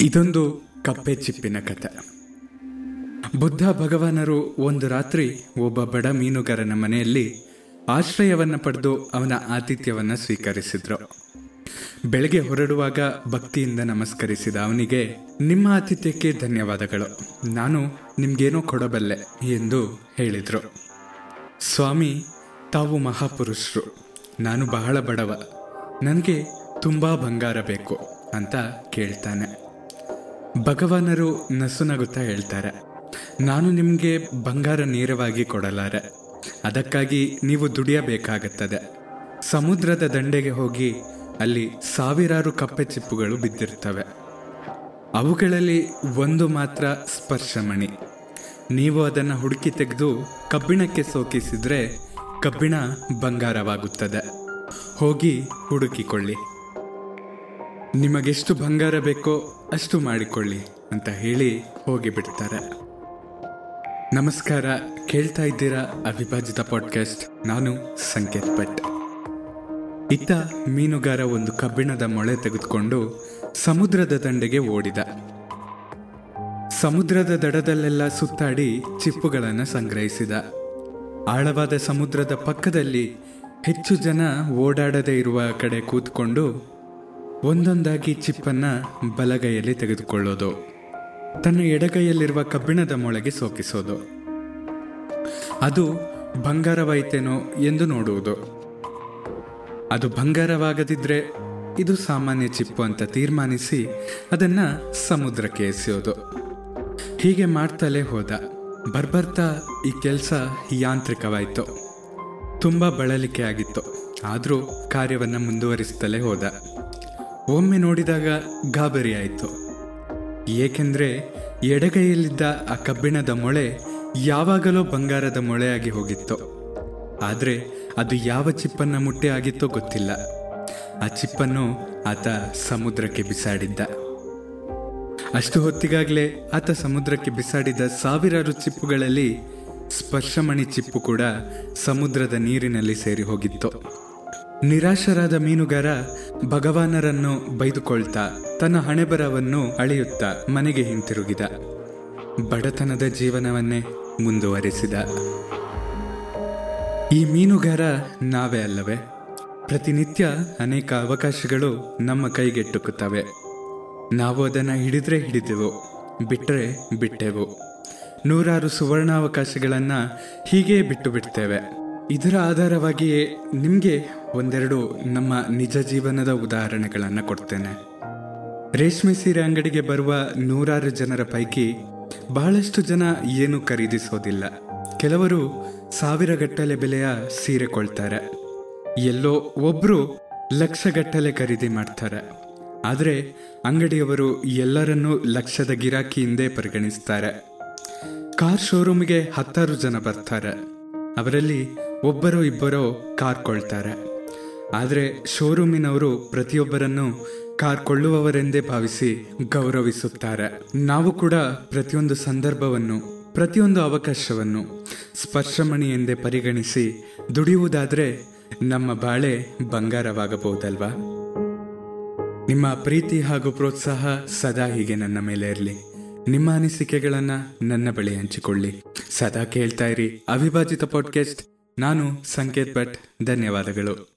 ಇದೊಂದು ಕಪ್ಪೆ ಚಿಪ್ಪಿನ ಕಥೆ ಬುದ್ಧ ಭಗವಾನರು ಒಂದು ರಾತ್ರಿ ಒಬ್ಬ ಬಡ ಮೀನುಗಾರನ ಮನೆಯಲ್ಲಿ ಆಶ್ರಯವನ್ನು ಪಡೆದು ಅವನ ಆತಿಥ್ಯವನ್ನ ಸ್ವೀಕರಿಸಿದ್ರು. ಬೆಳಗ್ಗೆ ಹೊರಡುವಾಗ ಭಕ್ತಿಯಿಂದ ನಮಸ್ಕರಿಸಿದ ಅವನಿಗೆ, ನಿಮ್ಮ ಆತಿಥ್ಯಕ್ಕೆ ಧನ್ಯವಾದಗಳು. ನಾನು ನಿಮ್ಗೇನೋ ಕೊಡಬಲ್ಲೆ ಎಂದು ಹೇಳಿದರು. ಸ್ವಾಮಿ, ತಾವು ಮಹಾಪುರುಷರು. ನಾನು ಬಹಳ ಬಡವ. ನನಗೆ ತುಂಬಾ ಬಂಗಾರ ಬೇಕು ಅಂತ ಕೇಳ್ತಾನೆ. ಭಗವಾನರು ನಸುನಗುತ್ತಾ ಹೇಳ್ತಾರೆ, ನಾನು ನಿಮಗೆ ಬಂಗಾರ ನೇರವಾಗಿ ಕೊಡಲಾರೆ. ಅದಕ್ಕಾಗಿ ನೀವು ದುಡಿಯಬೇಕಾಗುತ್ತದೆ. ಸಮುದ್ರದ ದಂಡೆಗೆ ಹೋಗಿ ಅಲ್ಲಿ ಸಾವಿರಾರು ಕಪ್ಪೆ ಚಿಪ್ಪುಗಳು ಬಿದ್ದಿರ್ತವೆ. ಅವುಗಳಲ್ಲಿ ಒಂದು ಮಾತ್ರ ಸ್ಪರ್ಶಮಣಿ. ನೀವು ಅದನ್ನು ಹುಡುಕಿ ತೆಗೆದು ಕಬ್ಬಿಣಕ್ಕೆ ಸೋಕಿಸಿದರೆ ಕಬ್ಬಿಣ ಬಂಗಾರವಾಗುತ್ತದೆ. ಹೋಗಿ ಹುಡುಕಿಕೊಳ್ಳಿ. ನಿಮಗೆಷ್ಟು ಬಂಗಾರ ಬೇಕೋ ಅಷ್ಟು ಮಾಡಿಕೊಳ್ಳಿ ಅಂತ ಹೇಳಿ ಹೋಗಿಬಿಡ್ತಾರೆ ನಮಸ್ಕಾರ, ಕೇಳ್ತಾ ಇದ್ದೀರಾ ಅವಿಭಾಜಿತ ಪಾಡ್ಕಾಸ್ಟ್ ನಾನು ಸಂಕೇತ್ ಭಟ್. ಇತ್ತ ಮೀನುಗಾರ ಒಂದು ಕಬ್ಬಿಣದ ಮೊಳೆ ತೆಗೆದುಕೊಂಡು ಸಮುದ್ರದ ದಂಡೆಗೆ ಓಡಿದ. ಸಮುದ್ರದ ದಡದಲ್ಲೆಲ್ಲ ಸುತ್ತಾಡಿ ಚಿಪ್ಪುಗಳನ್ನು ಸಂಗ್ರಹಿಸಿದ. ಆಳವಾದ ಸಮುದ್ರದ ಪಕ್ಕದಲ್ಲಿ ಹೆಚ್ಚು ಜನ ಓಡಾಡದೇ ಇರುವ ಕಡೆ ಕೂತ್ಕೊಂಡು ಒಂದೊಂದಾಗಿ ಚಿಪ್ಪನ್ನು ಬಲಗೈಯಲ್ಲಿ ತೆಗೆದುಕೊಳ್ಳೋದು. ತನ್ನ ಎಡಗೈಯಲ್ಲಿರುವ ಕಬ್ಬಿಣದ ಮೊಳಗೆ ಸೋಕಿಸೋದು. ಅದು ಬಂಗಾರವಾಯಿತೇನೋ ಎಂದು ನೋಡುವುದು. ಅದು ಬಂಗಾರವಾಗದಿದ್ದರೆ ಇದು ಸಾಮಾನ್ಯ ಚಿಪ್ಪು ಅಂತ ತೀರ್ಮಾನಿಸಿ ಅದನ್ನ ಸಮುದ್ರಕ್ಕೆ ಎಸೆಯೋದು. ಹೀಗೆ ಮಾಡ್ತಲೇ ಹೋದ. ಬರ್ಬರ್ತಾ ಈ ಕೆಲಸ ಯಾಂತ್ರಿಕವಾಯಿತು. ತುಂಬ ಬಳಲಿಕೆ ಆಗಿತ್ತು. ಆದರೂ ಕಾರ್ಯವನ್ನು ಮುಂದುವರಿಸುತ್ತಲೇ ಹೋದ. ಒಮ್ಮೆ ನೋಡಿದಾಗ ಗಾಬರಿ ಆಯಿತು. ಏಕೆಂದರೆ ಎಡಗೈಯಲ್ಲಿದ್ದ ಆ ಕಬ್ಬಿಣದ ಮೊಳೆ ಯಾವಾಗಲೋ ಬಂಗಾರದ ಮೊಳೆಯಾಗಿ ಹೋಗಿತ್ತು. ಆದರೆ ಅದು ಯಾವ ಚಿಪ್ಪನ್ನು ಮುಟ್ಟೆ ಆಗಿತ್ತೋ ಗೊತ್ತಿಲ್ಲ. ಆ ಚಿಪ್ಪನ್ನು ಆತ ಸಮುದ್ರಕ್ಕೆ ಬಿಸಾಡಿದ್ದ. ಅಷ್ಟು ಹೊತ್ತಿಗಾಗಲೇ ಆತ ಸಮುದ್ರಕ್ಕೆ ಬಿಸಾಡಿದ ಸಾವಿರಾರು ಚಿಪ್ಪುಗಳಲ್ಲಿ ಸ್ಪರ್ಶಮಣಿ ಚಿಪ್ಪು ಕೂಡ ಸಮುದ್ರದ ನೀರಿನಲ್ಲಿ ಸೇರಿ ಹೋಗಿತ್ತು. ನಿರಾಶರಾದ ಮೀನುಗಾರ ಭಗವಾನರನ್ನು ಬೈದುಕೊಳ್ತಾ ತನ್ನ ಹಣೆಬರವನ್ನು ಅಳೆಯುತ್ತಾ ಮನೆಗೆ ಹಿಂತಿರುಗಿದ. ಬಡತನದ ಜೀವನವನ್ನೇ ಮುಂದುವರೆಸಿದ. ಈ ಮೀನುಗಾರ ನಾವೇ ಅಲ್ಲವೇ? ಪ್ರತಿನಿತ್ಯ ಅನೇಕ ಅವಕಾಶಗಳು ನಮ್ಮ ಕೈಗೆಟುಕುತ್ತವೆ. ನಾವು ಅದನ್ನು ಹಿಡಿದ್ರೆ ಹಿಡಿದೆವು ಬಿಟ್ಟರೆ ಬಿಟ್ಟೆವು. ನೂರಾರು ಸುವರ್ಣಾವಕಾಶಗಳನ್ನು ಹೀಗೇ ಬಿಟ್ಟು ಬಿಡ್ತೇವೆ. ಇದರ ಆಧಾರವಾಗಿಯೇ ನಿಮಗೆ ಒಂದೆರಡು ನಮ್ಮ ನಿಜ ಜೀವನದ ಉದಾಹರಣೆಗಳನ್ನು ಕೊಡ್ತೇನೆ. ರೇಷ್ಮೆ ಸೀರೆ ಅಂಗಡಿಗೆ ಬರುವ ನೂರಾರು ಜನರ ಪೈಕಿ ಬಹಳಷ್ಟು ಜನ ಏನು ಖರೀದಿಸೋದಿಲ್ಲ. ಕೆಲವರು ಸಾವಿರಗಟ್ಟಲೆ ಬೆಲೆಯ ಸೀರೆ ಕೊಳ್ತಾರೆ. ಎಲ್ಲೋ ಒಬ್ಬರು ಲಕ್ಷಗಟ್ಟಲೆ ಖರೀದಿ ಮಾಡ್ತಾರೆ. ಆದರೆ ಅಂಗಡಿಯವರು ಎಲ್ಲರನ್ನೂ ಲಕ್ಷದ ಗಿರಾಕಿಯಿಂದೇ ಪರಿಗಣಿಸ್ತಾರೆ. ಕಾರ್ ಶೋರೂಮ್ಗೆ ಹತ್ತಾರು ಜನ ಬರ್ತಾರೆ. ಅವರಲ್ಲಿ ಒಬ್ಬರೋ ಇಬ್ಬರು ಕಾರ್ ಕೊಳ್ತಾರೆ ಆದರೆ ಶೋರೂಮಿನವರು ಪ್ರತಿಯೊಬ್ಬರನ್ನು ಕಾರ್ ಕೊಳ್ಳುವವರೆಂದೇ ಭಾವಿಸಿ ಗೌರವಿಸುತ್ತಾರೆ. ನಾವು ಕೂಡ ಪ್ರತಿಯೊಂದು ಸಂದರ್ಭವನ್ನು, ಪ್ರತಿಯೊಂದು ಅವಕಾಶವನ್ನು ಸ್ಪರ್ಶಮಣಿ ಎಂದೇ ಪರಿಗಣಿಸಿ ದುಡಿಯುವುದಾದರೆ ನಮ್ಮ ಬಾಳೆ ಬಂಗಾರವಾಗಬಹುದಲ್ವಾ? ನಿಮ್ಮ ಪ್ರೀತಿ ಹಾಗೂ ಪ್ರೋತ್ಸಾಹ ಸದಾ ಹೀಗೆ ನನ್ನ ಮೇಲೆ ಇರಲಿ. ನಿಮ್ಮ ಅನಿಸಿಕೆಗಳನ್ನು ನನ್ನ ಬಳಿ ಹಂಚಿಕೊಳ್ಳಿ. ಸದಾ ಕೇಳ್ತಾ ಇರಿ ಅವಿಭಾಜಿತ ಪಾಡ್ಕಾಸ್ಟ್ ನಾನು ಸಂಕೇತ್ ಭಟ್. ಧನ್ಯವಾದಗಳು.